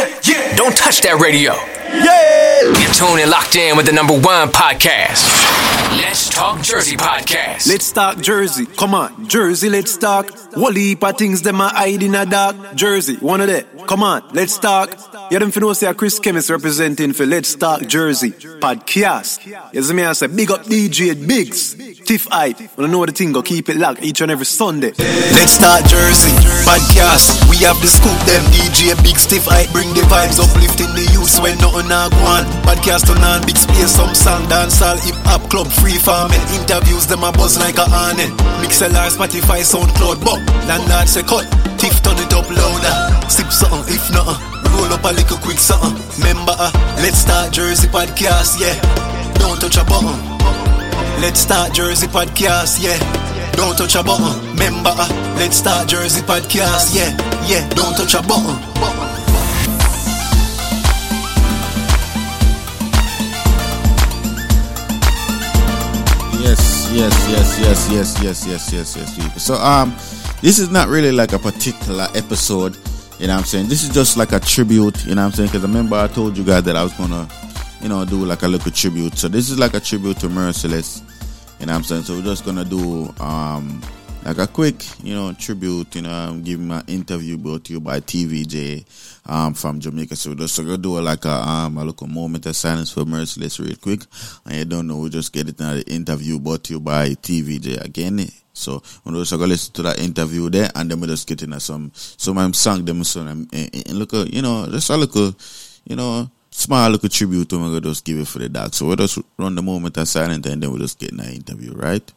yeah, yeah. Don't touch that radio. Yeah! You're tuned and locked in with the number one podcast. Let's Talk Jersey Podcast. Let's talk Jersey. Come on, Jersey, let's talk. What heap of things them are hiding in a dark. Jersey, one of them. Come on, let's talk. Yeah, them finna say Chris Chemist representing for Let's Talk Jersey podcast. You see me I say big up DJ Biggs, Tiff Hype. Wanna know the thing go keep it locked each and every Sunday. Let's start Jersey podcast. We have the scoop them DJ Big Tiff Hype bring the vibes uplifting the youth when nothing a go on. Podcast on on big space some song dancehall hip hop club free farming interviews them a buzz like a awning. Mixlr Spotify SoundCloud but landlord say cut. Tiff turn it up louder. Sip something if not. Roll up a little quick something. Remember, uh, let's start Jersey podcast, yeah. Don't touch a button. Let's start Jersey podcast, yeah. Don't touch a button. Remember, uh, let's start Jersey podcast, yeah, yeah. Don't touch a button. Yes, yes, yes, yes, yes, yes, yes, yes, yes, people. So um this is not really like a particular episode, you know what I'm saying? This is just like a tribute, you know what I'm saying? Because remember I told you guys that I was gonna, you know, do like a little tribute. So this is like a tribute to Merciless, you know what I'm saying? So we're just gonna do um like a quick, you know, tribute, you know, um, give my interview brought to you by TVJ um, from Jamaica. So we're just gonna do like a um a little moment of silence for Merciless real quick. And you don't know, we just get it in the interview brought to you by TVJ again. So when we're just gonna listen to that interview there and then we just get in some some um, song them some um, and, and look at you know, just a little you know small little tribute to me, just give it for the dog. So we'll just run the moment of silence and then we'll just get in that interview, right?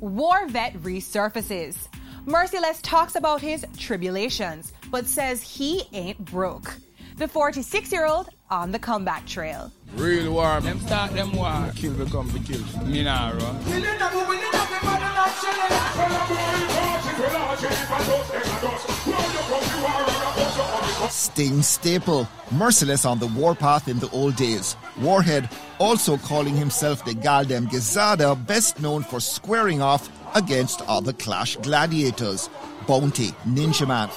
War vet resurfaces. Merciless talks about his tribulations, but says he ain't broke. The 46 year old on the comeback trail. Real war, them start them war. Kill become the kill. Me nah run. Sting staple, merciless on the warpath in the old days. Warhead also calling himself the Galdem Gezada, best known for squaring off against other Clash gladiators. Bounty, Ninja Man.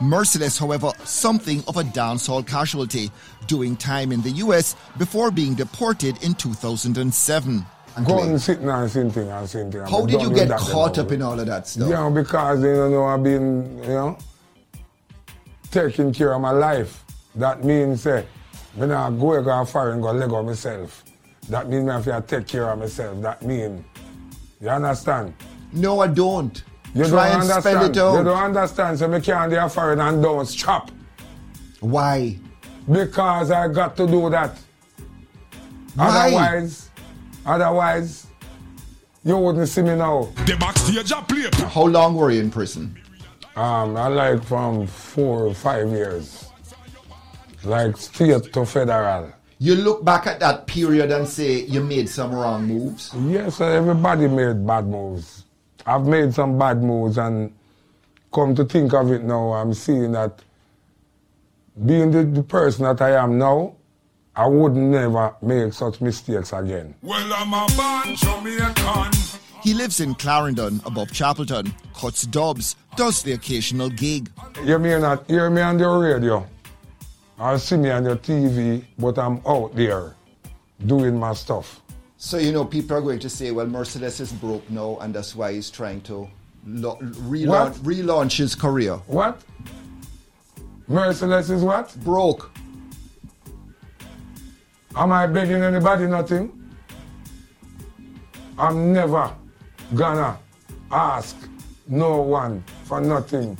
Merciless, however, something of a dancehall casualty, doing time in the US before being deported in 2007. Go and sit and same thing and same thing. How did you get caught up in all of that stuff? Yeah, because you know I've been, you know, taking care of my life. That means say, when I go and go far and go leg on myself. That means I have to take care of myself. That means, you understand? No, I don't. You Try don't and understand. spell it out. You don't understand. So me can't do foreign and don't strap. Why? Because I got to do that. Why? Otherwise, otherwise, you wouldn't see me now. The backstage a play. How long were you in prison? Um, I like from four or five years. Like state to federal. You look back at that period and say you made some wrong moves. Yes, everybody made bad moves. I've made some bad moves and come to think of it now, I'm seeing that being the, the person that I am now, I would never make such mistakes again. Well, I'm a born Jamaican. He lives in Clarendon, above Chapelton, cuts dubs, does the occasional gig. You may not hear me on the radio or see me on your TV, but I'm out there doing my stuff. So, you know, people are going to say, well, Merciless is broke now, and that's why he's trying to lo- relaunch, relaunch his career. What? Merciless is what? Broke. Am I begging anybody nothing? I'm never gonna ask no one for nothing.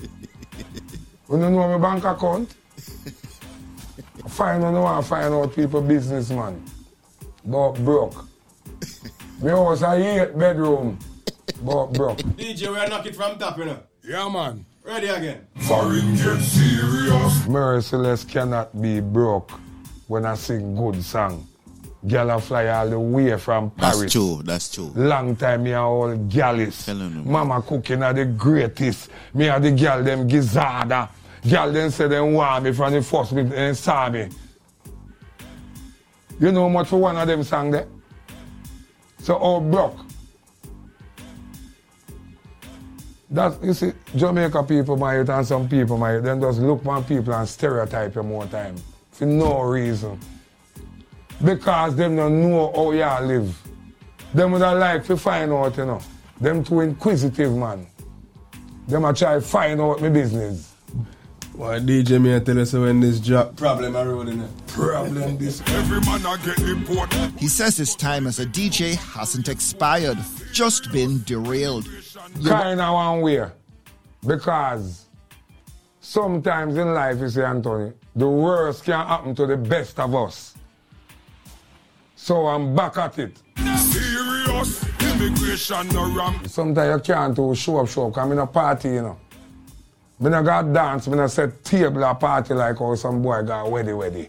you don't know my bank account? Find out, no one find out people businessman. But broke. My house a eight bedroom. But bro. DJ, we knock it from top, you know. Yeah, man. Ready again. Foreign get serious. Merciless cannot be broke when I sing good song. Girl a fly all the way from Paris. That's true, that's true. Long time me a all gallis. Mama cooking are the greatest. Me a the girl them gizada. Girl them say them want me from the first me and saw me. You know much for one of them song there? So oh, all broke. That you see, Jamaica people my might and some people my might then just look on people and stereotype you more time. For no reason. Because them don't know how y'all live. Them would like to find out, you know. Them too inquisitive man. Them a try find out my business. Why DJ me I tell you so when this drop problem I roll in it. Problem this. Every man I get important. He says his time as a DJ hasn't expired, just been derailed. kind of one way. Because sometimes in life, you see, Anthony, the worst can happen to the best of us. So I'm back at it. Serious immigration no ramp. Sometimes you can't do show up, show up, because I'm in a party, you know. Me not got dance, me not set table a party like how some boy got weddy weddy.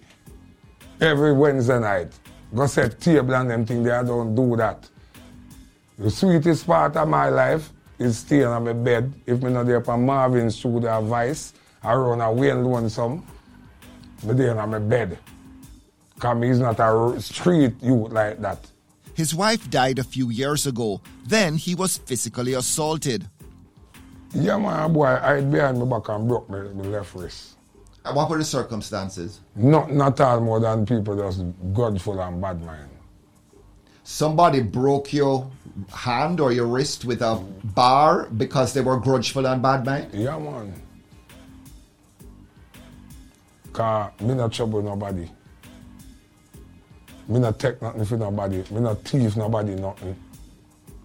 Every Wednesday night. Go set table and them thing there, I don't do that. The sweetest part of my life is staying on my bed. If me not there for Marvin studio or Vice, I run a Wayne Lonesome, me there on my bed. Because me is not a street youth like that. His wife died a few years ago. Then he was physically assaulted. Yeah, man, boy, I hid behind my back and broke my, my left wrist. And what were the circumstances? Not, not all more than people just godful and bad mind. Somebody broke your hand or your wrist with a bar because they were grudgeful and bad mind? Yeah, man. Cause me not trouble nobody. Me not take nothing for nobody. Me not thief nobody nothing.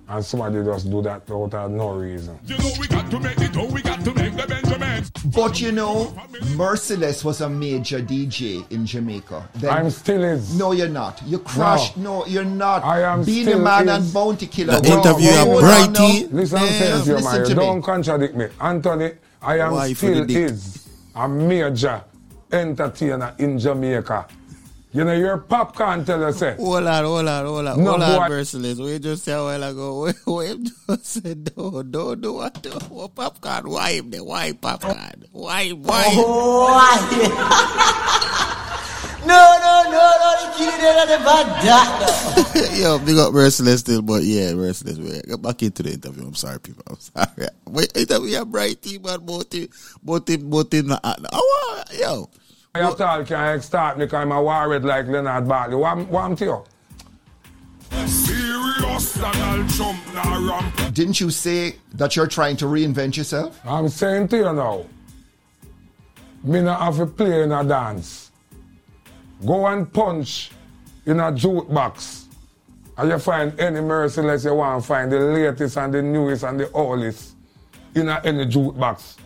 And somebody just do that out of no reason. You know we got to make it, oh we got to make the Benjamins. But you know, Merciless was a major DJ in Jamaica. Then- I'm still is. No, you're not. You crushed. No, you're not. I am Being still a man is. and bounty killer. The No, interview hold of on Brighty. now. Listen, I'm Damn, saying to you, listen to me. Don't contradict me. Anthony, I am Why still is a major entertainer in Jamaica. You know, your popcorn tell us, say, Hold on, hold on, hold on, No, hold on, Merciless. We just said a while ago. We, we just said, no, no, no, what, no, what popcorn? Why him there? Why popcorn? Why, why? No, no, no, no, the kid did not bad that. Yo, big up Merciless still, but yeah, Merciless. We get back into the interview. I'm sorry, people. I'm sorry. Wait, interview a bright team, man. Both team, both team, both team. Uh, oh, yo. I have to can start me because I'm a worried like Leonard Bartley. What, what I'm to you? Serious Donald Trump now ramp. Didn't you say that you're trying to reinvent yourself? I'm saying to you now, me not have to play in a dance. Go and punch in a jukebox. And you find any merciless you want, find the latest and the newest and the oldest in a, any jukebox.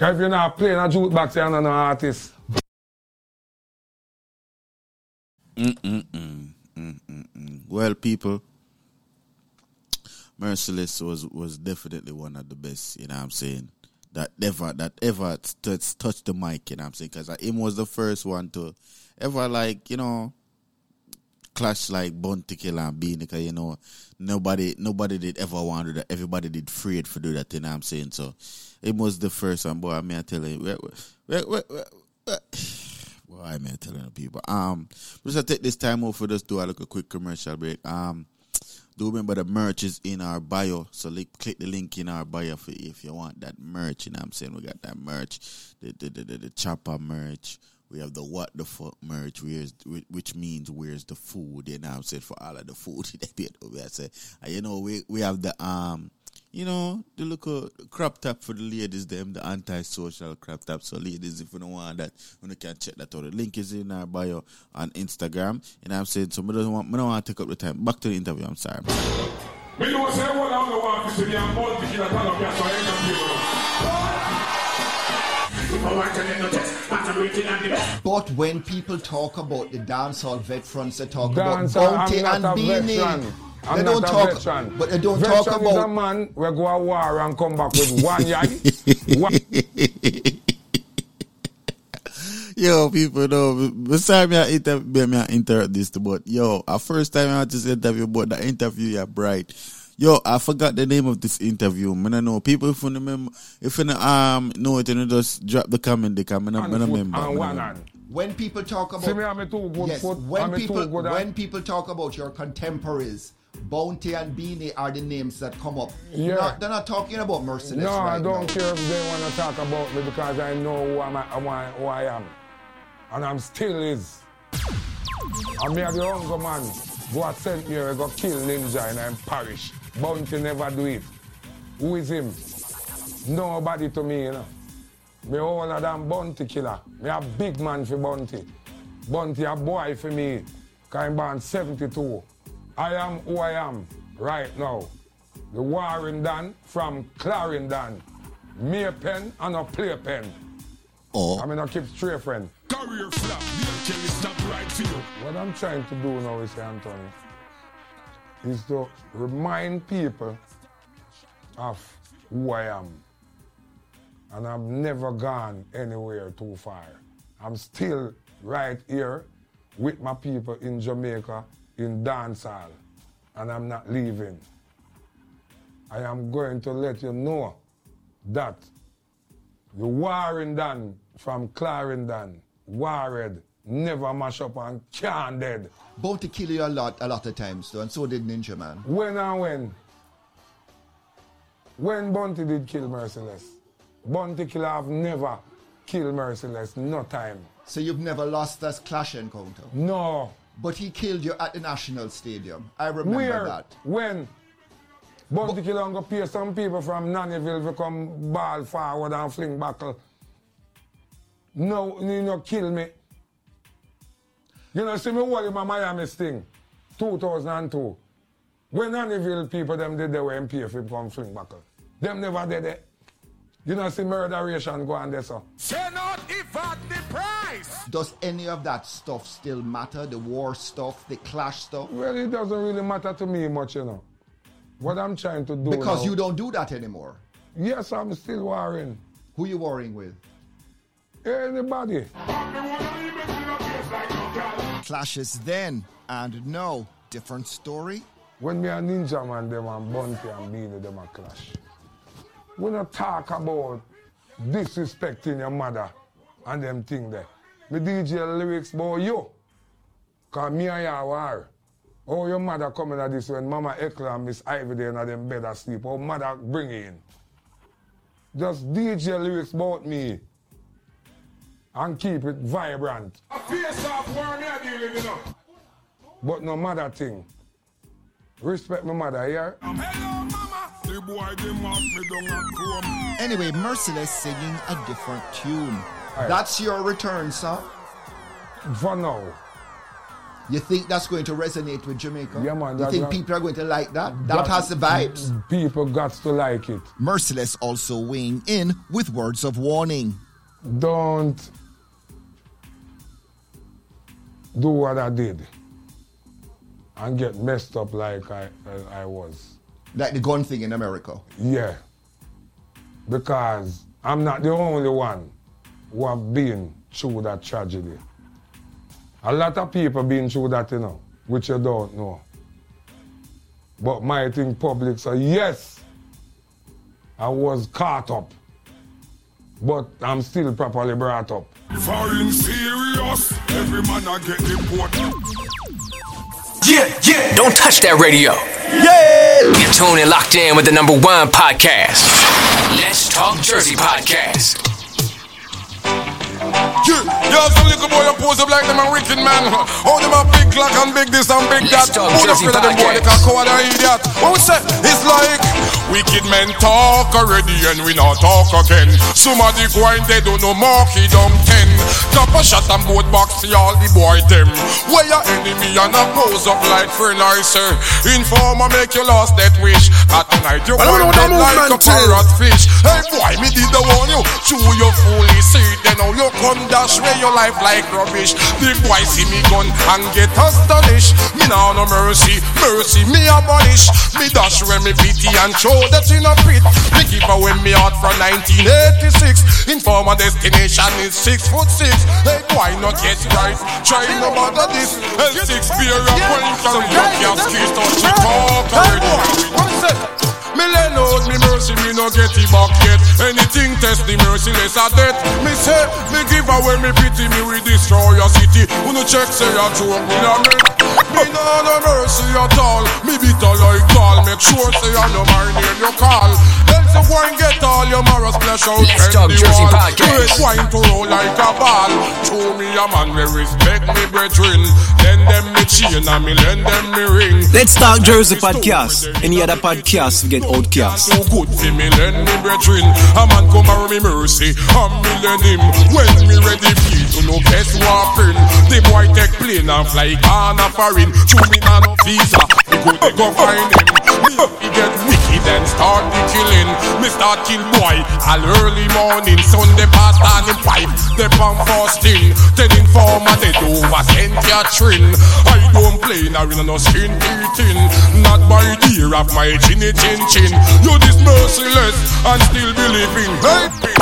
'Cause if you're not playing a jukebox, you're not an artist. Well, people, Merciless was was definitely one of the best. You know what I'm saying? That ever that ever touched the mic. You know what I'm saying? Because him was the first one to ever like you know clash like Bounty Killer and Beenie. Cause you know nobody nobody did ever want to do that. Everybody did afraid for do that. You know I'm saying? So it was the first one. Boy, I mean, I tell you, we- we- we- we- we- well, I mean, telling the people. Um, just to take this time off for just do a little quick commercial break. Um, do remember the merch is in our bio, so li- click the link in our bio for if you want that merch. You know what I'm saying? We got that merch, the the the, the, the chopper merch. We have the what the fuck merch, where's whi- which means where's the food? What I'm saying for all of the food that we we say. And you know we we have the um. You know, the little crop top for the ladies, them, the anti-social crop top. So ladies, if you don't want that, you can check that out. The link is in our bio on Instagram. And I'm saying? So I don't want, I don't want to take up the time. Back to the interview, I'm sorry. Me know say what I don't want to see a multi killer turn up here so I But when people talk about the dancehall veterans, they talk Dance, about Bounty I'm and not a Beenie. I'm They not don't a talk, veteran. but they don't veteran talk is a man we go a war and come back with one yai. one, Yo, people know. Besides me, I inter- me I interrupt this, but yo, a first time I just interview, but the interview yeah bright. Yo, I forgot the name of this interview. Man, I know people if you remember, if you um know it, you know, just drop the comment. They come, I one don't remember. and I one remember. when people talk about See me, too good yes, foot. when I'm people too good at- when people talk about your contemporaries, Bounty and Beenie are the names that come up. Yeah. Not- they're not talking about Merciless No, right I don't now. care if they want to talk about me because I know who, I'm, who, I, who I am. And I'm still is. I'm are the younger man who had sent me here, go kill Ninja and I'm parish. Bounty never do it. Who is him? Nobody to me, you know. Me older than Bounty killer. Me a big man for Bounty. Bounty a boy for me. Cause I'm born 72. I am who I am right now. The warring done from Clarendon. Me a pen and a play pen. Oh. I mean, I keep straight friend. Career flap, Neil Kelly stop right to you. What I'm trying to do now is, Anthony, is to remind people of who I am. And I've never gone anywhere too far. I'm still right here with my people in Jamaica in dancehall. And I'm not leaving. I am going to let you know that the warring done from Clarendon, Warred, never mash up and can't dead. Bounty kill you a lot, a lot of times though, and so did Ninja Man. When and when? When Bounty did kill Merciless. Bounty killer have never killed Merciless, no time. So you've never lost that clash encounter? No. But he killed you at the National Stadium. I remember Where? that. When? Bounty killer and go pay some people from Nannyville to come ball forward and fling buckle. No, you know, kill me. You know, see me hold in my Miami sting, 2002. When Nannyville people, them did they were pay for come fling buckle. Them never did it. You know, see murderation go on there, so. Say not if at the price. Does any of that stuff still matter? The war stuff, the clash stuff? Well, it doesn't really matter to me much, you know. What I'm trying to do Because now- you don't do that anymore. Yes, I'm still warring. Who you warring with? Anybody. Clashes then and now. Different story? When me a ninja man, them and Bounty and Beenie, them a clash. We not talk about disrespecting your mother and them thing there. Me DJ lyrics about you. Cause me and you war. Oh, your mother coming at this when Mama Eckler and Miss Ivy there in them bed asleep. Oh, mother bring in. Just DJ lyrics about me. And keep it vibrant. A face off where me a dealing, you know. But no matter thing. Respect my mother, yeah? Hello, mama. The boy them off me down at home. Anyway, Merciless singing a different tune. That's your return, sir? For now. You think that's going to resonate with Jamaica? Yeah, man. You think that- people are going to like that? That, has the vibes? People got to like it. Merciless also weighing in with words of warning. Don't do what I did and get messed up like I, I, I was. Like the gun thing in America. Yeah. Because I'm not the only one who have been through that tragedy. A lot of people been through that, you know, which you don't know. But my thing public so yes, I was caught up. But I'm still properly brought up. Foreign serious. Every man I get deported. Yeah, yeah. Don't touch that radio. Yeah. You're tuned and locked in with the number one podcast. Let's Talk Jersey Podcast. Yeah, yeah, some little boy and pose up like them a wicked man. How them a big clock and big this and big that. Who the afraid of them boy, they can podcast. coward and idiot. What we say? It's like wicked men talk already and we not talk again. Some Somebody grind they don't know marky dumb ten. Top a shot and both box see all the boy them. Where your enemy and a pose up like friend I say. Informer make you lost that wish. At tonight you Well, want I don't dead know like a parrot fish. Hey boy, me did the warn you. Chew your fully see then now you come dash where your life like rubbish. The boy see me gun and get astonished. Me now no mercy, mercy me abolish. Me dash where me pity and show that in a pit. Me keep away me out from 1986. Informer destination is six foot six. Hey boy, not get right. Try no matter this. L six beer up when carry your gas keys touch it talk already. Me lend out me mercy, me no get it back yet. Anything test the merciless a death. Me say, me give away me pity, me we destroy your city. Who no check say a joke, me no me. Me no no mercy at all. Me bitter like tall. Make sure say I no mind name you call. Else you go and get all your morals splash out. Let's Talk Jersey Podcast. Do it wine to roll like a ball. Show me a man we respect me brethren. Lend them me chain and me lend them me ring. Let's Talk Jersey podcast. Any other podcast get outcast. So good for me lend me brethren. A man come marry me mercy and me lend him. When me ready feel to no best warping. The boy take plane and fly Ghana foreign. Show me man no visa. Me go they go find him. Me he get wicked and start the killing. Me start kill boy all early morning. Sunday past on him pipe. They on fasting. Ten informer they over St. Catherine. I don't play now in no skin eating. Not by dear of my chinny chin chin. You this merciless and still believing. Hey,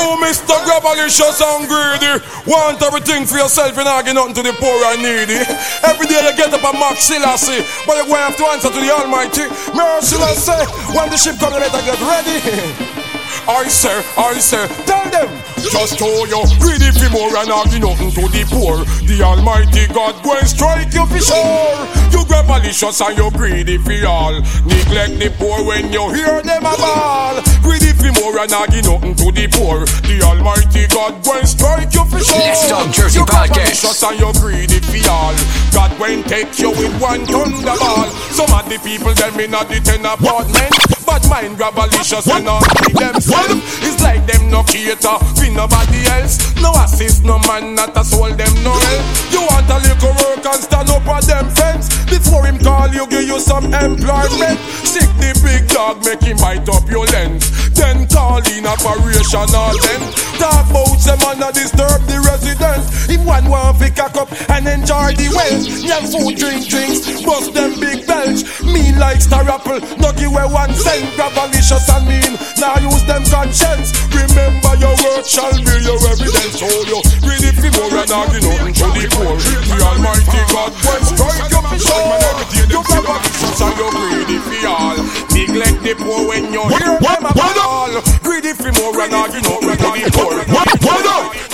you Mr. Grabalicious and greedy. Want everything for yourself and not get nothing to the poor and needy. Every day you get up a Max Selassie But you're going to have to answer to the Almighty. Merciless When the ship comes you better get ready. I say, I say, tell them Just show you. Greedy for more and not give nothing to the poor. The Almighty God go and strike you for sure. You grab malicious and you greedy for all. Neglect the poor when you hear them a ball Greedy for more and not give nothing to the poor. The Almighty God go and strike you for sure. Let's Talk Jersey You grab Podcast. malicious and you greedy for all. God go and take you with one thunderball Some of the people them in a the ten apartment But mine grab malicious and not be themselves. It's like them no cater for nobody else. No assist, no man, not a soul them no help You want a little work and stand up on them fence. Before him call you, give you some employment. Sick the big dog, make him bite up your lens. Then call in operation all them. Talk about them and not disturb the residents If one want to cock up and enjoy the wealth. Young food, drink drinks, bust them big belch. Mean like star apple, no give away one cent Grab malicious and mean, now use them conscience. Remember your word shall be your evidence. Oh, so you ready for more and argue nothing to the poor. The Almighty God will strike you for sure You grab malicious and you're greedy for all. Neglect the poor when you hear them a call Greedy for more and argue nothing to the poor?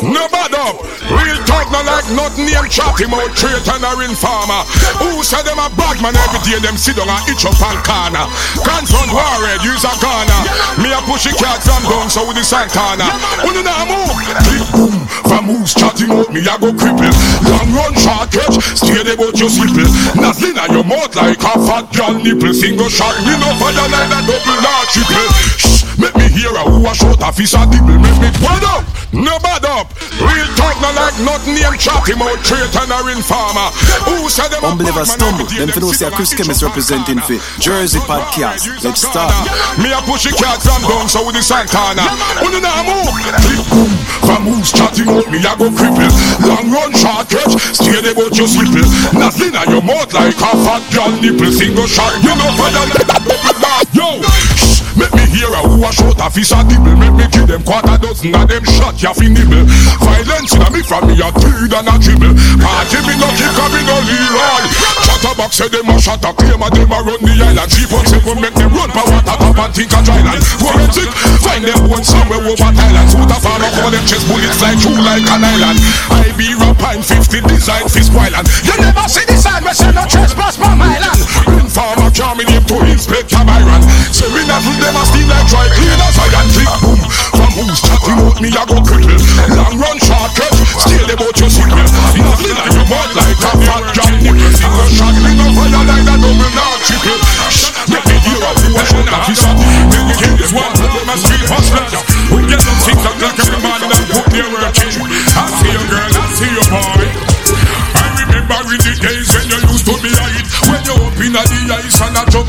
No bad up. Real talk no like nothing name chat him out traitor or informer. Who said them a bad man every day them sit down and itch up and corner. Confront warhead use a corner. Me a push a cat from down so with the Santana. Who do not move? Click boom. From who's chatting out me a go cripple. Long run short catch. Stay there but you simple. Nothing on your mouth like a fat girl nipple. Single shot me no fire like a double or triple. Shh. Make me hear a who a shot a fish a dibble. Make me what up? No bad up. Real talk no like nothing name chat him out traitor or informer. Who said them a Unbeliever bad man stumble. every day Them for those say Chris Chemist representing for Jersey podcast. Let's start. Me a push a cat from down so with the Santana. Who do not move? Click boom. From who's chatting out me a go cripple. Long run short catch. Stay there but you simple. Nothing on your mouth like a fat girl nipple. Single shot. You know fire like a double blast. Yo. Make me hear a who a shot a fish a dibble. Make me give them quarter dozen of them shot ya fi nibble. Violence in a me from me a tweed and a dribble. Party me no kick a me no Leroy. Chatterbox say them a shot a claim a them a run the island. Three point seven make them run for water top and think a dry land. Forensic find them one somewhere over Thailand. Suit a farm up all them chest bullets like true like an island. I be rapine fifty design fist island. You never see the sign where say no trespass Inspector Byron. Say me not them a steam like dry cleaners. I and click boom. From who's chatting out me a go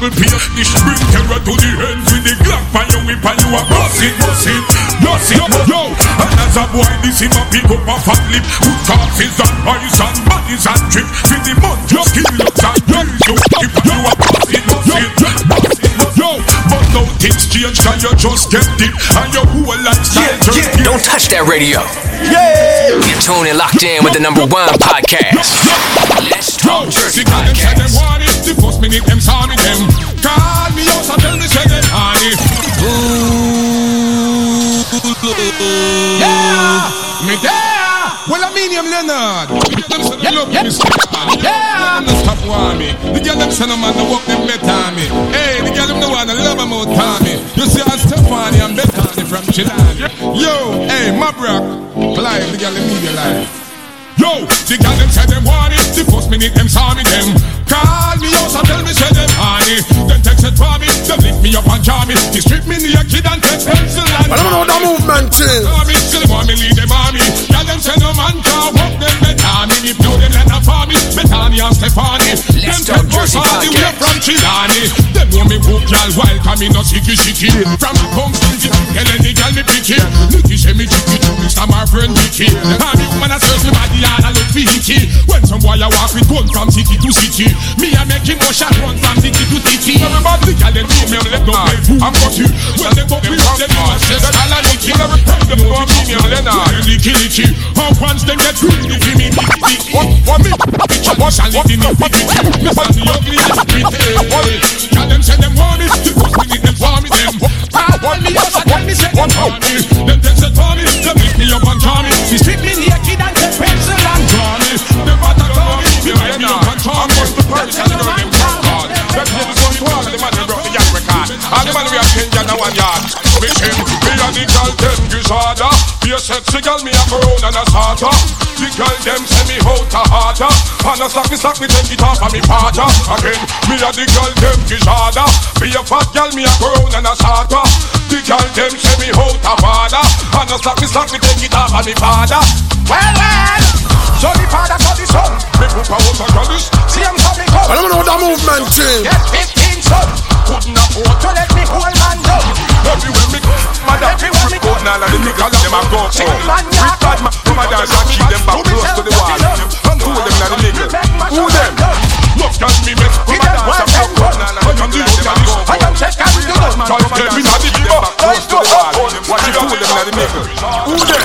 juggle pain This bring terror to the ends with the Glock by your whip and you a bust it, bust it, bust it, yo And as a boy this him a pick up a fat lip Good corpses and eyes and bodies and drip With the mud looks and girls you a bust it, bust it, bust it, yo. But now things change you just get deep And your whole lifestyle Yeah, just yeah. Don't touch that radio. Yeah. You're tuned and locked in with the number one podcast. Let's talk dirty podcast. Them want it, the first minute them saw me them. Call me out and tell me say them high. Yeah, me there. Well, I mean him Leonard. Yeah, yeah, yeah. No stop want me. The girl them send a man to walk them better me. Hey, the girl them no want to love them out me. You see, I'm Stefani, I'm better from Chilani. Yo, hey, my bro, Clive, the girl need your life. Yo, the girl them say them want it. The first minute them saw me them call me out and tell me say them honey. Then text it for me, them lift me up and jar me. They strip me naked and take pencil and. I don't know the movement thing. Still want me lead them army. Girl them say no man can walk them better me. If you no them let them for me, Bethany and Stephanie. Them talk take us Jersey all the way podcast. from Chilani. Them know me hook y'all wild, come me no sicky sicky. From the pump sticky, tell any girl me picky. Nicky say me chicky, to Mr. my friend Nicky. And the woman a search me body and I look for hickey. When some boy a walk with gun from city to city, me a make him motion run from city to city. Everybody girl them see me, let go play fool. I'm got you. When they buck me up, them want say that all a Nicky. Every time them go me, me a Leonard. Nicky Nicky. How once them get through, they give me Nicky. What what me? What what me? What me? Me say the ugly is pretty. Girl them say them want me, the first minute them want me them. Ah, want me yes, want me say them want me. Them them say me, them lift me up and me. They strip me and. I'm the God. Them people don't the man broke the record. The man we have in one yard. Me me and the girl. Be a sexy girl, me a and a starter. The girl say me out harder. And me take it off of me father. Again, me and the girl them disorder. Be a fat girl, me a crown and a starter. The girl them say me out a father. And a slack me slack me take it off of me father. Well, well. So the father, so the son. Me put a house a girlish. See him so me come. I don't know the movement thing. Get 15 son. Couldn't afford to let me hold man down. Everywhere me go, mother. Everywhere me go, now the niggas them a go. See man, yeah. Bad man, come and dance and keep them back close to the wall. And pull them now the niggas. Who them? Look at me, me. Come and dance and come close now. I am the youngest. I am check and do them. Try to tell me not the giver. Close to the wall. Watch you pull them now the niggas. Who them?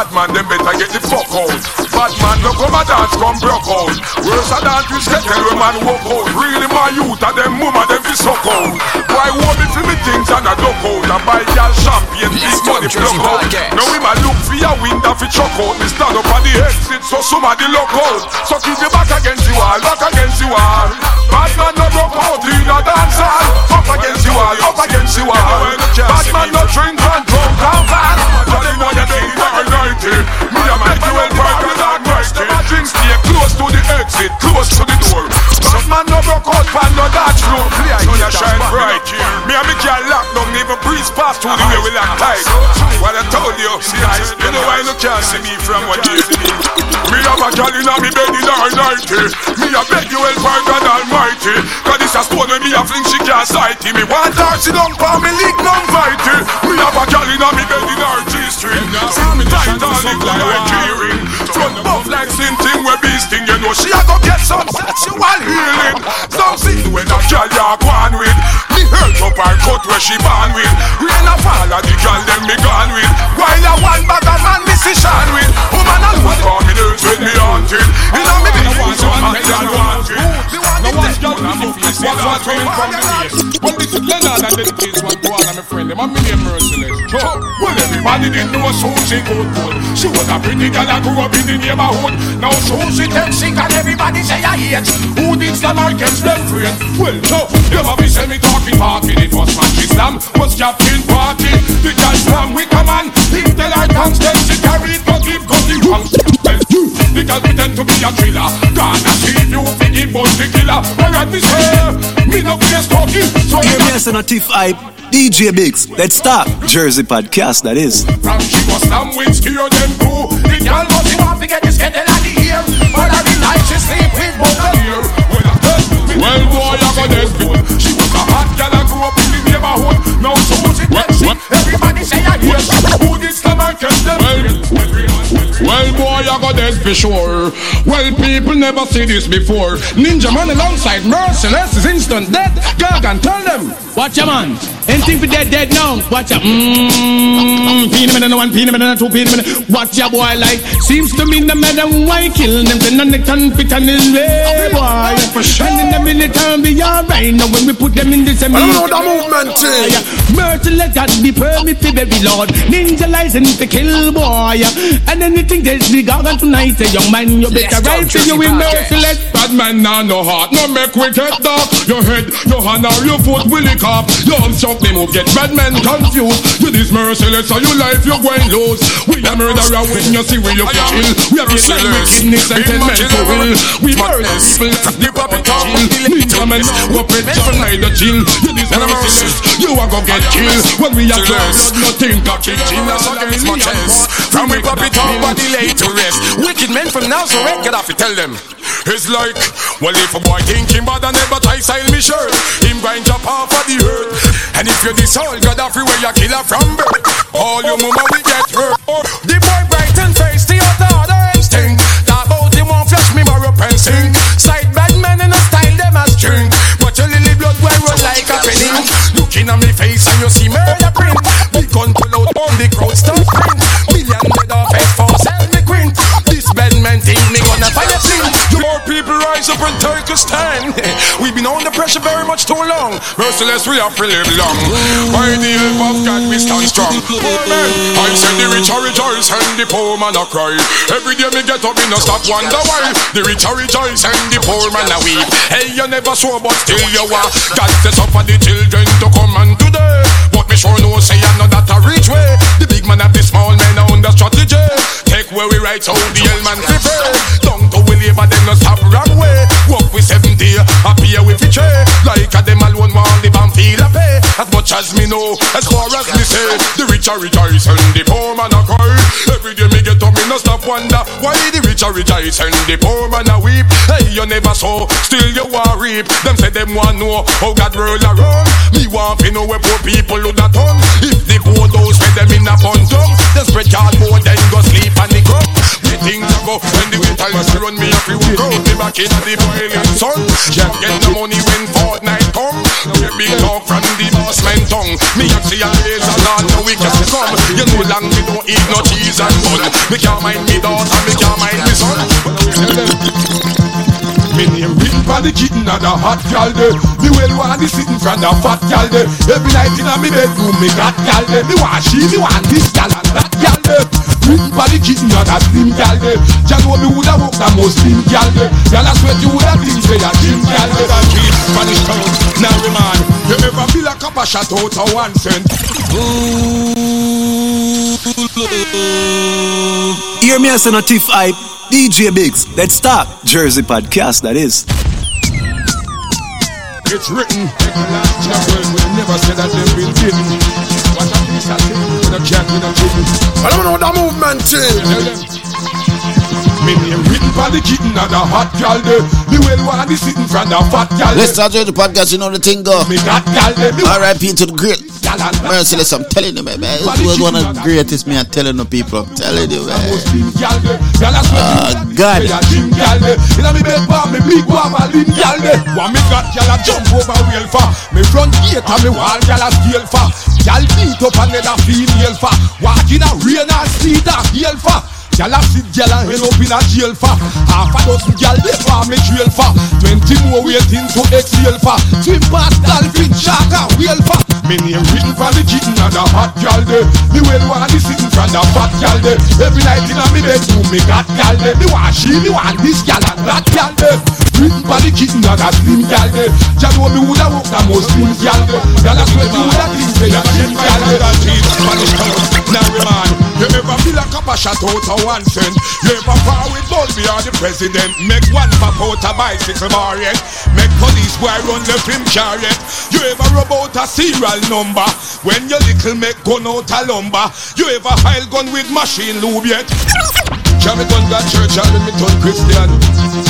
Bad man, them better get the fuck out. Bad man, no come a dance, come broke out. Worse a dance, we get tell when man walk out. Really my youth, and them mama, them fi suck out. Why want me for me things and a duck out? And buy y'all champagne, big money plug out. Now we ma look for your window fi chuck out. Me stand up at the exit, so somebody look out. So keep your back against the wall, back against the wall. Bad man no broke out in a dance hall. Up against the wall, up against the wall. Bad man no drink and drunk and fall. Tell them what you think. Me a make you well part of that mighty. Things stay close to the exit, close to the door. Some man no broke out pan no dance floor. So you shine bright Me a make you lock down Even breeze pass through the way we lock tight. What I told you, see You know why you can't see me from what you see. Me have a girl in a me bed in her nighty. Me a beg you well part God Almighty. Cause this a stone when me a fling she can't sight Me. Want her she don't for me leak Me tight the good like hearing Front buff like same thing where beast thing You know. She a go get some sexual healing. Some see when a girl ya go on with. Me hurt up her cut where she born with. Rain a fall a the girl them me gone with. While a one bag of man me see Sean with. Woman alone call me nurse with me haunted watch what's coming from the waist Well this is Leonard and dedicates one to all of my friend Them a million merciless. Well everybody didn't know Susie good good. She was a pretty girl that grew up in the neighborhood. Now Susie takes sick and everybody say I hate. Who did slam against them friend? Well sure, them a be say me talking party? The was man she slam. Was Captain Party? The girl slam with a man. Him tell her thanks then she carried Go give go give The girl pretend to be a thriller Gonna see you thinking about the killer. Alright me say Me no place talking So Hear me as a Tiff hype. DJ Biggs, let's start. Jersey podcast, that is. From she was some with skier them too The girl was you want to get this kettle out the ear. But every night she sleep with both her ear Well, I tell you, well boy, I got this good She was a hot girl that grew up in the neighborhood. Now so who's it what, what? Everybody say I hear Well, boy, I got this for sure. Well, people never see this before. Ninja man alongside Merciless is instant dead. Can tell them. Watch your man. Anything for dead, dead now. Watch out. Mmm. Pin in one, pin in two, pin in Watch your boy like. Seems to me no matter why kill them. Then on the can fit on his way, boy. For sure. And in the in it and be alright. Now when we put them in eh? the same. I know the movement thing. Merciless God be permit to baby Lord. Ninja license to kill boy. And anything that's the gargan tonight, a young man, you better right to you in merciless. Bad man nah no heart, no make get dark. Your head, your hand or your foot will lick up. Arms chop me move, get bad man confused. You this merciless, so your life you're going lose. We a murderer when you see we you kill. We have your man wickedness and mental will. We murder people that's the puppet chill. Me come and go pet John the chill. You this merciless, you a go get killed. When we are close, nothing got. Genius against my chest. From we pop it up, body lay to rest. Wicked men from Nazareth, get off it, tell them. It's like, well, if a boy think him bad and never tie style me shirt, him grind up off of the earth. And if you this all, God off where you a killer from birth. All your mama we get hurt. The boy bright and face, the other other instinct. Talk about him won't flash me more up and sing. Sight bad men in a style them as string. But your lily blood will run like a penny. Looking at me face and you see murder print. Big gun pull out on the crowd start sprint. Million dead off head for sell me quint. This bad man think me gonna a flint. More people rise up and take a stand. We've been under pressure very much too long. Merciless, we have to live long. By the help of God, we stand strong. Amen. I said the rich are rejoice and the poor man a cry. Every day me get up, me no stop wonder why. The rich are rejoice and the poor man a weep. Hey, you never saw, but still you are. God set up for the children to come and today. But me sure no say know that a reach way. The man have the small man on the strategy. Take where we right out the hell man prefer. Down to we labor them no stop wrong way. With 70, appear with a tray. Like a them alone want the band feel a pay. As much as me know, as far as me say, the rich are rejoice and the poor man a cry. Every day me get up, me no stop wonder why the rich are rejoice and the poor man a weep. Hey, you never saw, still you want reap. Them say them want know how God roll around. Me want to know where poor people would have done. If the poor those spend them in a bun tongue, then spread cardboard then go sleep on the ground. The things a go when the winter is run me up, you out me back in the boiling sun. Just get the money when fortnight come. Get big talk from the boss man tongue. Me a see a days a lot, no we can come. You know long me don't eat no cheese and bun. Me can't mind me daughter, me can't mind me son. Me name for the kitten and the hot gal de Me well want the sitting from the fat gal de Every night in a me bedroom me got gal de Me want she, me want this gal and that gal de Written for the kitten and the slim gal de Jah know me woulda walk the most slim gal de Gal I swear you woulda think say a gym gal de That kid Spanish town Now man You ever feel a cup of shot out of one cent. Hear me as a Tiff hype. DJ Biggs, let's talk. Jersey podcast, that is. It's written. Jah well will never say that they've been hidden What a piece of thing With a cat with a kitten I don't know the movement thing. Me name written for the kitten and the hot gal de Me well want the sitting from the fat gal Let's start with the podcast. You know the thing go. Me got gal de R.I.P. to the great Merciless. I'm telling you, man. man. This was one of the greatest. Me, I'm telling the people. I'm telling you, man. Ah, God. Gym gal de Inna me bed bar me big guava lim gal de One me got gal a jump over wheel for Me front gate and me wall gal a scale for Gal beat up another female for Walk in a rain and sleet a hail for Gal a sit gal and end up in a jail for Half a dozen gal they for me trail for Twenty more waiting to exhale for Swim past dolphin shark and whale for Me name written for the kitten and the hot gal de Me well want the sitting from the fat gal de Every night in a me bedroom me got gal de Me want she, me want this gal and that gal de Written for the kitten and the slim gal de Jah know me woulda walk the most slim gal de Gal a sweat you woulda think say a gym gal de a of shot out of one cent. You ever par with Bulby or the president. Make one pop out a bicycle variant Make police boy run the film chariot. You ever rub out a serial number? When your little make gun out a lumber You ever file gun with machine lube yet? Jam it on that church and me turn Christian.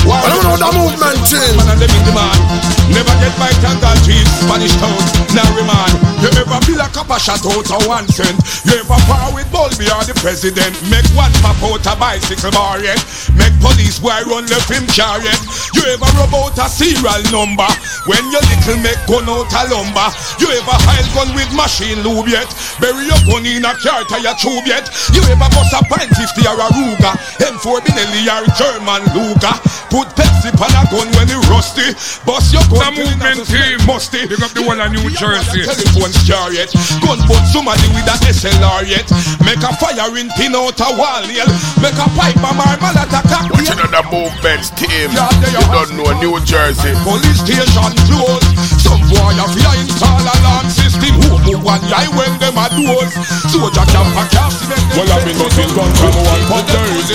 Why I don't know the movement thing. Man and them in the man Never get by tangle trees Spanish town Now man You ever feel a cup of shot out of one cent You ever par with Bulby or the president Make one pop out a bicycle variant Make police boy run the film chariot You ever rub out a serial number When your little make gun out a lumber, you ever hide gun with machine lube yet? Bury your gun in a car tire tube yet? You ever bust a pint 50 or a Ruger? M4 Benelli or German Luger? Put Pepsi on a gun when it rusty. Bust your gun. The movement team musty. Pick up the one in New Jersey. Telephone star yet. Gun but somebody with a SLR yet. Make a fire in pin out a wall yet. Make a pipe a marmal at a cocktail. Watching on the movement team. You don't know New Jersey. Police station closed. Some boy have to install alarm system. Who move one eye when them a doors. Soldier camp a cast Well, I've been nothing gun from one pop days.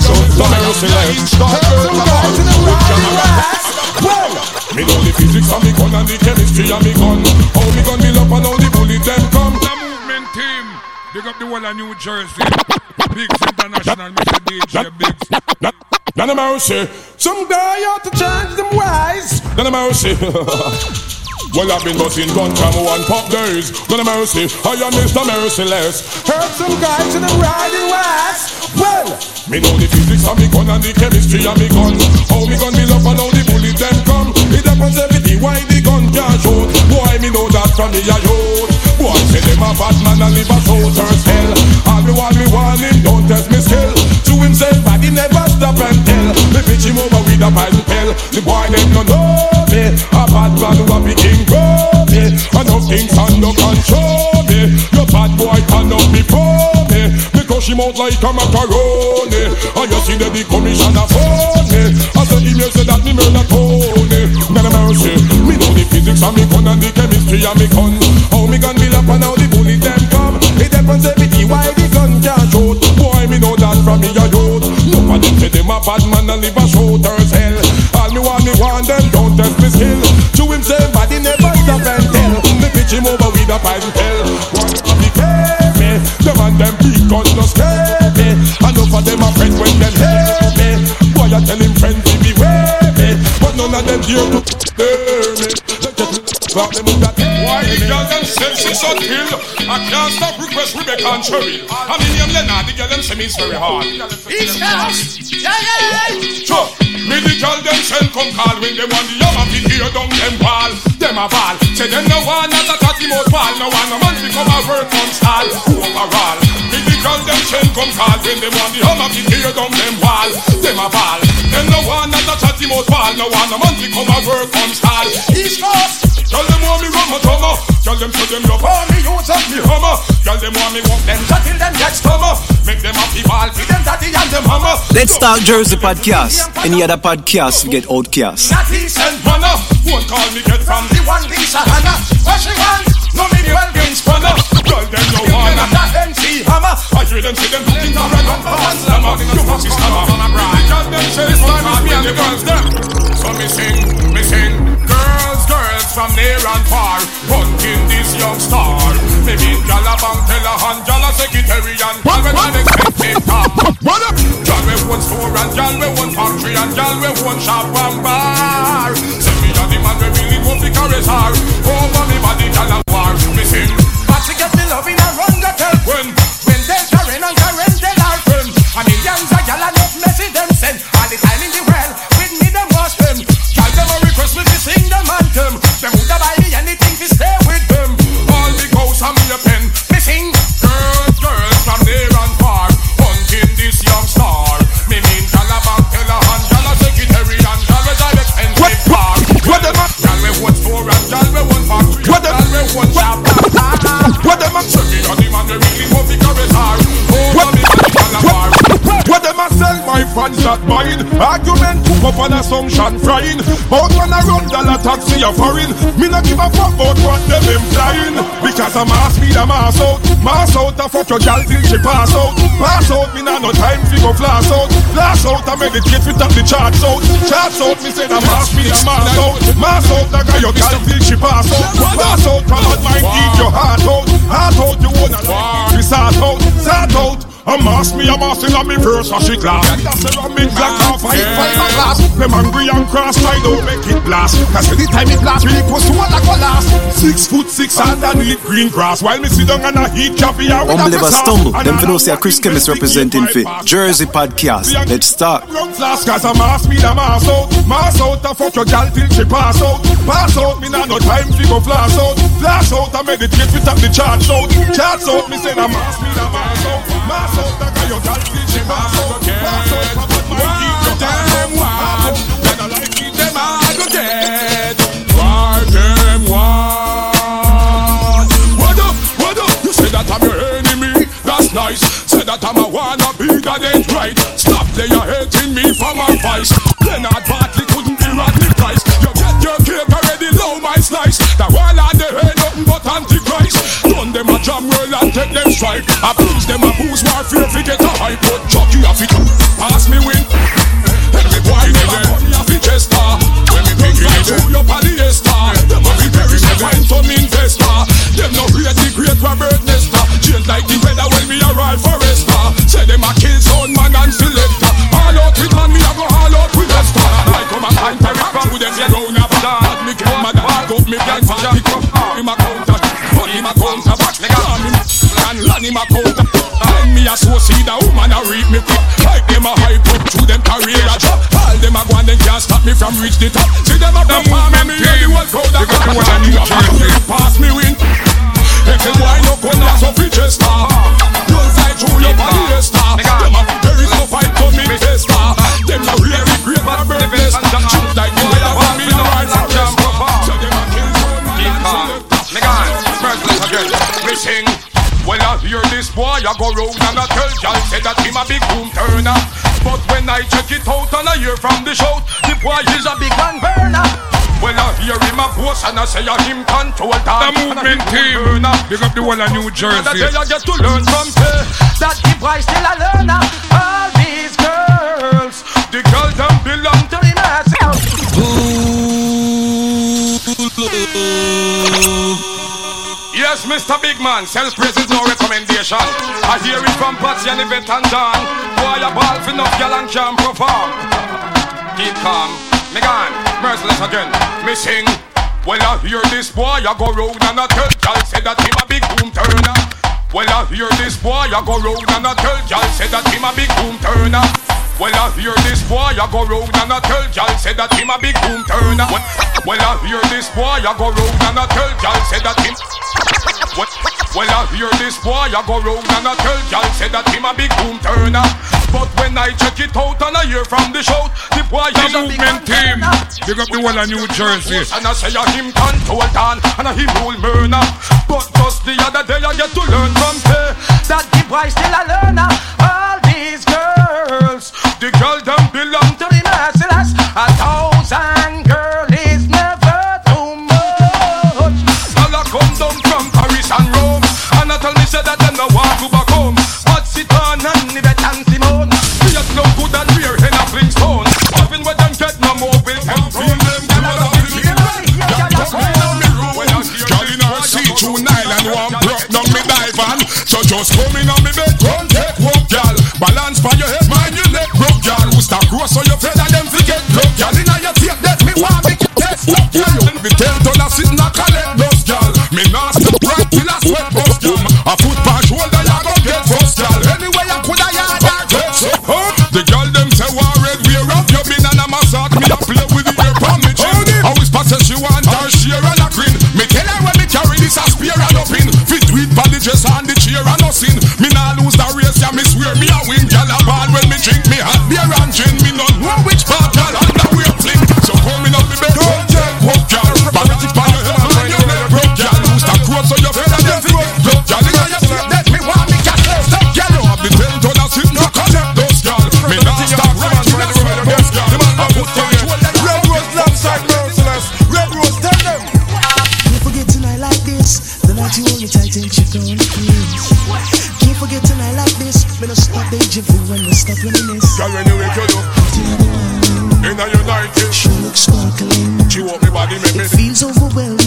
So, some mercy left. Well, me know the physics and me gun and the chemistry and me gun. How me gun build up and how the bullet them come. The movement team. Big up the whole of New Jersey. Biggs International, Mr. DJ Biggs. None of mercy. Some guy ought to change them ways. None of mercy. Well, I've been busting gun from one pop days. Of mercy. I am Mr. Merciless. Heard some guys in the riding west. Well, me know the physics of me gun and the chemistry of me gun. How me gun build up and how the bullet them come. It happens everything why the gun can't shoot. Why me know that from me a youth. Boy, say them a bad man and live a soldier's hell. All me want me want him, don't test me skill. To himself, but he never stop and tell. Me pitch him over with a pile pell. The boy them no know me. A bad man who a be king me. Enough things under control me. Your bad boy cannot be for me. Because she mouth like a macaroni. And you see the big commissioner phone me. I said email say that me murder Tony. None of mercy. Me know the physics and me gun and the chemistry and me gun. From me a youth. Them say them a bad man and live a shooter's hell. All me want me want them don't test me skill. To himself, but he never stop and tell. Me pitch him over with a pipe tell. One of the me, them and them big guns no scare me. Enough of them a friend when them hear me. Boy, I tell him friends to beware me, but none of them dare to dare me. Grab them with that. Why the girl them say she so kill? I can't stop request Rebecca and Cheryl. I mean, them Leonard, the girl them say me is very hard. East Coast. Yeah, yeah. Sure. Me the girl them send come call when them want the other fi tear down them wall. Them a ball. Say them no one not a tatty mouth ball. No one no man fi come a work on stall. Overall. Me the girl them send come call when them want the other fi tear down them wall. Them a ball. Them no one not a tatty mouth ball. No one no man fi come a work on stall. East Coast. Tell them want me run my tummer. Tell them so them love all me use up me hammer. Tell them want me walk them shot till them get stummer. Make them happy ball fi them daddy and them hammer. Let's Talk Jersey podcast. Any other podcast get outcast. Not decent manner. Won't call me get from the one Lisa Hannah. What she want? No me well being spanner. Girl them no one. Not that MC hammer. I hear them say them looking for a gun for one slammer. You pussy stammer. Because them say this time is me and the girls them. So me sing, me sing. Girls, girls from near and far. Hunting this young star. Me mean Jala Bang, Tella Han, Jala Secretary and Gal with an expected top. What up? Gal with one store and Gal with one factory and Gal with one shop and bar. Send me and the man we really want to caress her. Oh, Over me body, Gal a war. Me sing. But to get me loving and run the tell when and not messy them send. All the time in the well up on assumption frying. But when I run dollar taxi a foreign, me not give a fuck about what them implying. Because I'm a speed, I'm ass out. Mass out, I fuck your gal till she pass out. Pass out, me nah no time fi go flash out. Flash out, I meditate with up the charts out. Charts out, me say I'm a speed, I'm ass out. Mass out, I got your gal till she pass out. Pass out, from out mind, keep your heart out. Heart out, you wanna war. We start out, start out. A mass me a mass in a me verse a she class. With a ceramic glass and five fiber glass. Them angry and cross, try don't make it blast. Cause anytime it blast, really push what I go last. Six foot six underneath green grass. While me sit down and a heat coffee out with a Humble never sauce. stumble. And Them a for know say a Chris Chemist representing for Jersey Podcast. Let's start. Last cause a mass me da mass out Mass out a fuck your gal till she pass out Pass out me nah no time fi go flash out Flash out a meditate fit up the charts out Charts out me say da mass me Leonard Bartley couldn't be Price You get your cake already low my slice. The wall on the head nothing but antichrist. Done them a jam roll and take them strike. Boost them a boost warfare fi get a hype and him a counter When me a so see the woman a reap me quick Like them a hype up to them career a drop. All them a go and they can't stop me from reach the top. See them a perform and me hear the whole crowd a clap And you pass me win. Every boy no hear this boy, I go round and I tell y'all say that him a big boom turner. But when I check it out and I hear from the shout, the boy is a big man burner. Well, I hear him a post and I say I him control that. The movement team. Big up the whole of New And I Jersey. tell you get to learn from say that the boy still a learner. All these girls, the girls them belong to the nurse. Yes, Mr. Big Man, self-praise is no recommendation. I hear it from Patsy and Yvette and Dan. Boy, a ball for enough gal and can't perform. Keep calm, me gone, merciless again. Me sing. Well, I hear this boy, I go round and I tell y'all say that him a big boom turner. Well, I hear this boy, I go round and I tell y'all say that him a big boom turner. Well, I hear this boy, I go round and I tell y'all say that him a big boom turner. Well, well, I hear this boy, I go round and I tell y'all say that him. Well, well, I hear this boy, I go round and I tell y'all say that him a big boom turner. But when I check it out and I hear from the shout, the boy a movement team. Big up the whole of New Jersey. And I say I him control down and I him rule murder. But just the other day I get to learn from her that the boy still a learner. All these girls, the girl them belong to the merciless. A thousand girl It feels overwhelming.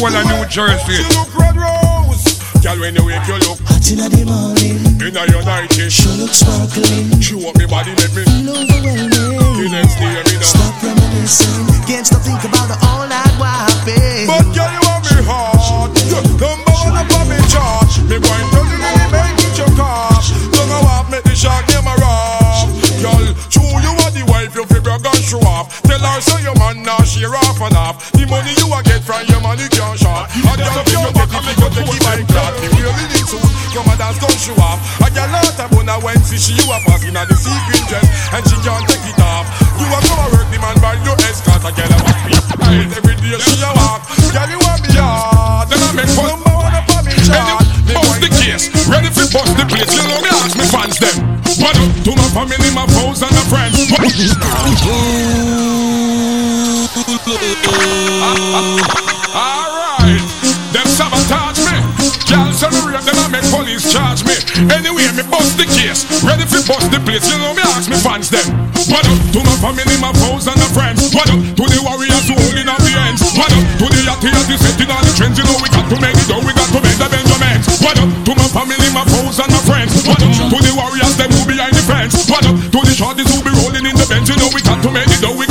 Whole of New Jersey. She look red rose. Girl, when you wake, you look Hot in the morning. in a your nightie. She look sparkling. Chew up me body, make me. Feel overwhelming. The next day, me know. Uh, stop reminiscing. Can't stop think about the all night wiping. But girl, you want me hard. You number one up on me chart. Me going to the off. So your man now share off and off. The money you a get from your money can't short. I just feel you get it, you take it by clock. The really need to come and dance gun show off. I get lot of money when see she you a passing at the secret dress and she can't take it off. You a go and work the man by your escort. I get a walk me. Every day she a walk. Girl you want me hard. Then I make fun. Number one up on me chart. Me Bust the case, ready for bust the place. You know me ask me fans them. What up to my family, my foes and my friends? Alright, them sabotage me. Girls on the rave, them I make police charge me. Anyway, me bust the case, ready for bust the place. You know me ask me fans them. What up to my family, my foes and my friends? What up to the warriors who holding up the ends? What up to the yachty yachty setting all the trends? You know we got to make it, oh we got to make the Benjamins. What up to my family, my foes and my friends? What up to the warriors them who behind the fence? What up to the shorties who be rolling in the bench? You know we got to make it, oh we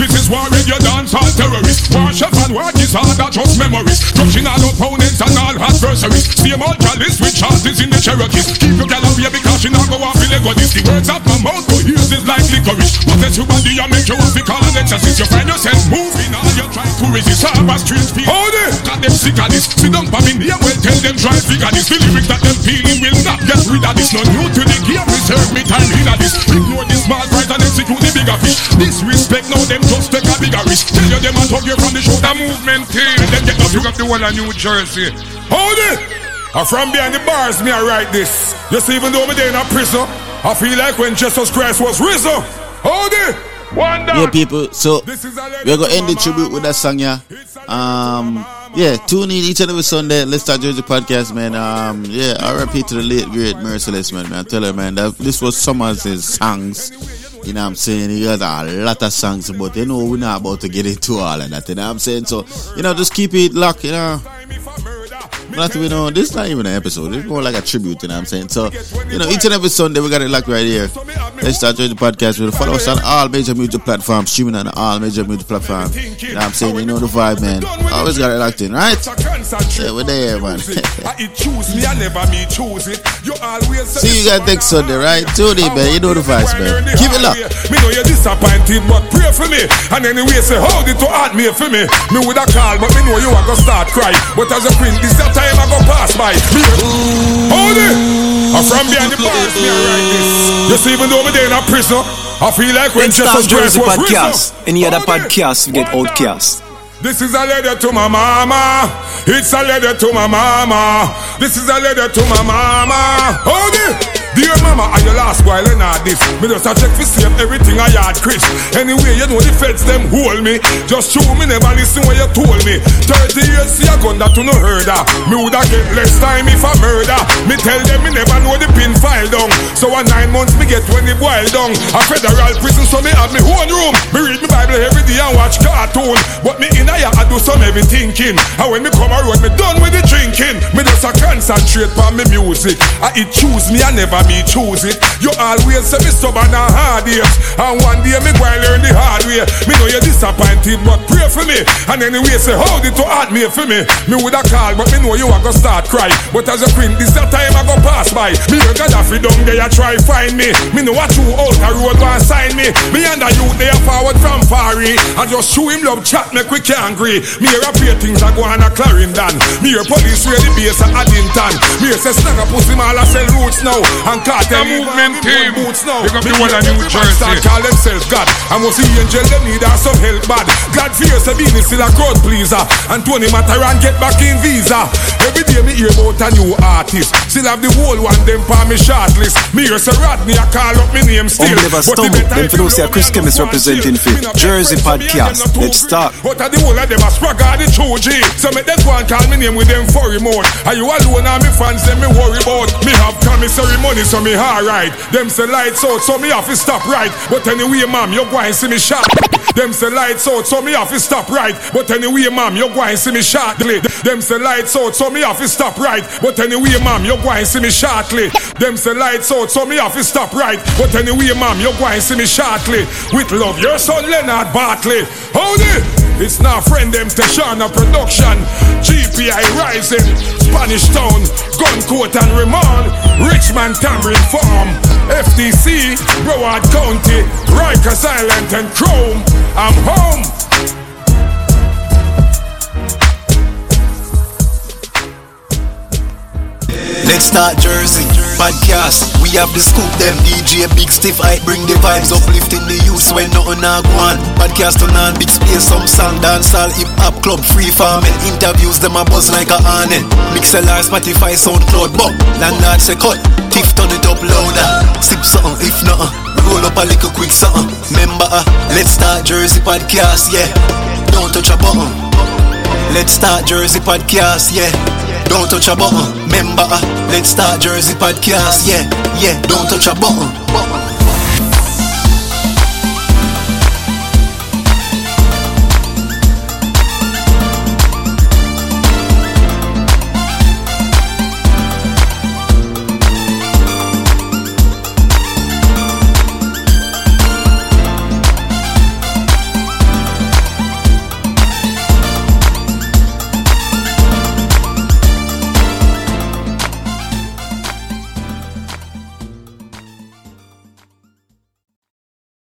This is war radio dance all terrorists. Chef and war disorder just memories. Crushing all opponents and all adversaries. Same old chalice with chances in the Cherokees. Keep your gal away because she not go off in Lego. This the words of my mouth to hear this like licorice. Possess your body and make you want to call an exorcist. You find yourself moving all you're trying to resist. Have a strange feel. Hold it! Got them sick of this. Sit down for me near well tell them try figure this. The lyrics that them feeling will not get rid of this. No new to the game. Reserve me time in this. Ignore the small price and execute the bigger fish. Disrespect now them just take a bigger risk. Tell you them a talk you from the shoulder movement eh? team. And then get up. Pick up the whole of New Jersey. Hold it! I from behind the bars, me I write this. See, even though me there in a prison, I feel like when Jesus Christ was risen. Hold it! Wonder. Yeah, people. So we're gonna end the tribute with that song, yeah. Um, yeah, tune in each and every Sunday. Let's start Jersey podcast, man. Um, yeah, RIP to the late great Merciless, man. man. I tell her, man, that this was some of his songs. You know what I'm saying? He got a lot of songs, but you know we're not about to get into all of that. You know what I'm saying? So you know, just keep it locked. You know. Not we know this is not even an episode. It's more like a tribute, you know what I'm saying? So, you know, each and every Sunday we got it locked right here. Let's start the podcast with follow us on all major music platforms, streaming on all major music platforms. You know what I'm saying? You know the vibe, man. Always got it locked in, right? Yeah, we're there, man. See you guys next Sunday, right? Tune in, man. You know the vibes, man. Keep it locked. Me know you're disappointed, but pray for me. And anyway, say, hold it to heart me for me. Me would have called, but me know you are gonna start cry. But as a queen, this that time I go pass by. Me, hold it. I'm from behind the bars, me I write this. You see, even though me there in a prison, I feel like when Let's start Jesus Jersey was podcast. risen. Any other podcast, we get outcast. This is a letter to my mama. It's a letter to my mama. This is a letter to my mama. Hold it. Dear mama, are you last while and not this? Me just a check for save everything I had, Chris. Anyway, you know the feds them hold me. Just show me never listen what you told me. 30 years see a gun that you no heard of. Me woulda get less time if I murder. Me tell them me never know the pin file down. So a nine months me get when it boil down. A federal prison so me have me own room. Me read me Bible every day and watch cartoon. But me in a I do some heavy thinking. And when me come around, me done with just a concentrate on me music. I it choose me, I never me choose it. You always say me stubborn and hard years. And one day me go and learn the hard way. Me know you're disappointed, but pray for me. And anyway, say hold it to heart me for me. Me with a call, but me know you are gonna start cry. But as a queen, this that time I go pass by. Me hear Gaddafi down there, you try find me. Me know what you out a road one sign me. Me and the youth they are forward from Fari. I just show him love chat, make we can agree. Me hear a few things I go on a Clarendon. Me hear police where the base at Addington. Me hear say snagger pussy man I sell roots now. And cartel movement team. boots now. Pick up Me the one hear in New every man Jersey. start call themselves God. And must see angel them need us some help bad. God fears a Beenie still a crowd pleaser. And Bounty matter and get back in visa. Every day me hear about a new artist. Still have the whole one them for me shortlist. Me hear say Rodney, I call up me name still. Um, never stumble. Them for those Chris Chemist representing for Jersey Podcast. Let's start. But at the whole of them a sprag the true G. So make them go and call me name with them furry mode. Are you alone and me fans them me worry about? Me have commissary money so me alright. Them say lights out so me have to stop right. But anyway, ma'am, you go and see me shot. Them say lights out so me have to stop right. But anyway, ma'am, you go and see me shortly. Them say lights out so me have to stop right. But anyway, ma'am, you go and see me shortly. Them say lights out so me have to stop right. But anyway, ma'am, you go and see me shortly. With love, your son Leonard Bartley. Hold it. It's not friend them Tashana production. GPI rising, Spanish Town, Guncoat and Ramon, Richmond Tamarind Farm, FDC, Broward County, Rikers Island and Chrome. I'm home. Let's start Jersey podcast. We have the scoop, them DJ Big Stiff I bring the vibes, uplifting the youth when nothing a go on. Podcast on on big space, some song, dancehall, hip hop club, free farm and interviews them a buzz like a honey. Mixlr, Spotify, SoundCloud, but landlord say cut. Tiff turn it up louder. Sip something if not, roll up a little quick something. Member, uh, let's start Jersey podcast, yeah. Don't touch a button. Let's start Jersey podcast, yeah. Don't touch a button. member. uh, let's start Jersey podcast, yeah, yeah. Don't touch a button.